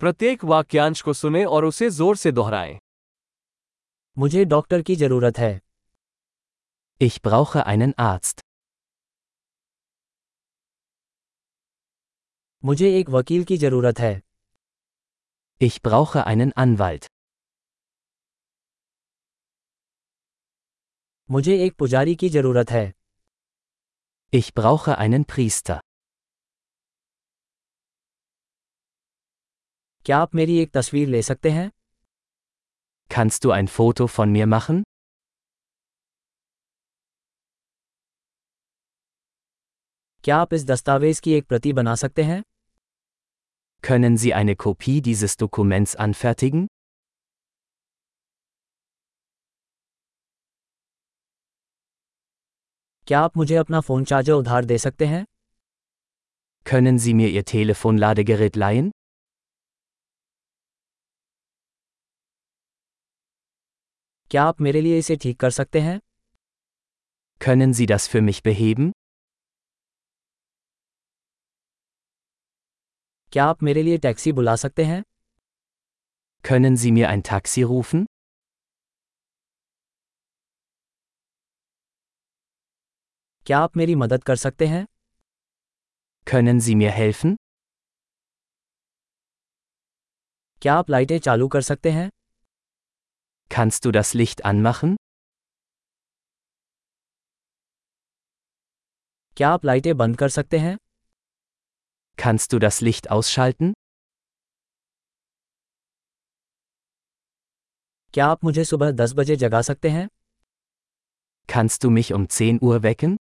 प्रत्येक वाक्यांश को सुने और उसे ज़ोर से दोहराएँ मुझे डॉक्टर की ज़रूरत है Ich brauche einen Arzt. मुझे एक वकील की ज़रूरत है Ich brauche einen Anwalt. मुझे एक पुजारी की ज़रूरत है Ich brauche einen Priester. क्या आप मेरी एक तस्वीर ले सकते हैं Kannst du ein Foto von mir machen? क्या आप इस दस्तावेज़ की एक प्रति बना सकते हैं Können Sie eine Kopie dieses Dokuments anfertigen? क्या आप मुझे अपना फ़ोन चार्जर उधार दे सकते हैं Können Sie mir Ihr Telefonladegerät leihen? क्या आप मेरे लिए इसे ठीक कर सकते हैं Können Sie das für mich beheben? क्या आप मेरे लिए टैक्सी बुला सकते हैं Können Sie mir ein Taxi rufen? क्या आप मेरी मदद कर सकते हैं Können Sie mir helfen? क्या आप लाइटें चालू कर सकते हैं Kannst du das Licht anmachen? क्या आप लाइटें बंद कर सकते हैं Kannst du das Licht ausschalten? क्या आप मुझे सुबह दस बजे जगा सकते हैं Kannst du mich um 10 Uhr wecken?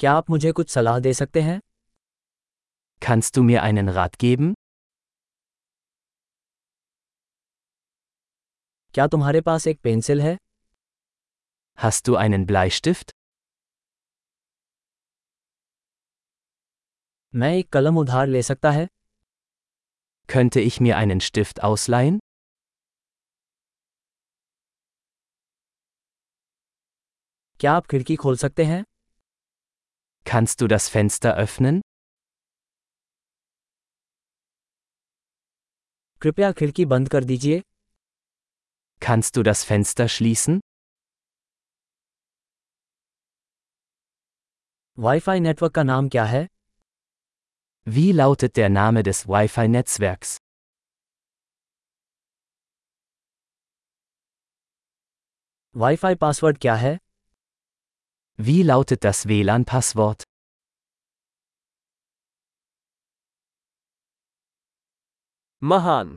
क्या आप मुझे कुछ सलाह दे सकते हैं Kannst du mir einen Rat geben? क्या तुम्हारे पास एक पेंसिल है Hast du einen Bleistift? मैं एक कलम उधार ले सकता है Könnte ich mir einen Stift ausleihen? क्या आप खिड़की खोल सकते हैं Kannst du das Fenster öffnen? कृपया खिड़की बंद कर दीजिए Kannst du das Fenster schließen? Wi-Fi network का नाम क्या है Wie lautet der Name des Wi-Fi-Netzwerks? Wi-Fi password क्या है Wie lautet das WLAN-Passwort? महान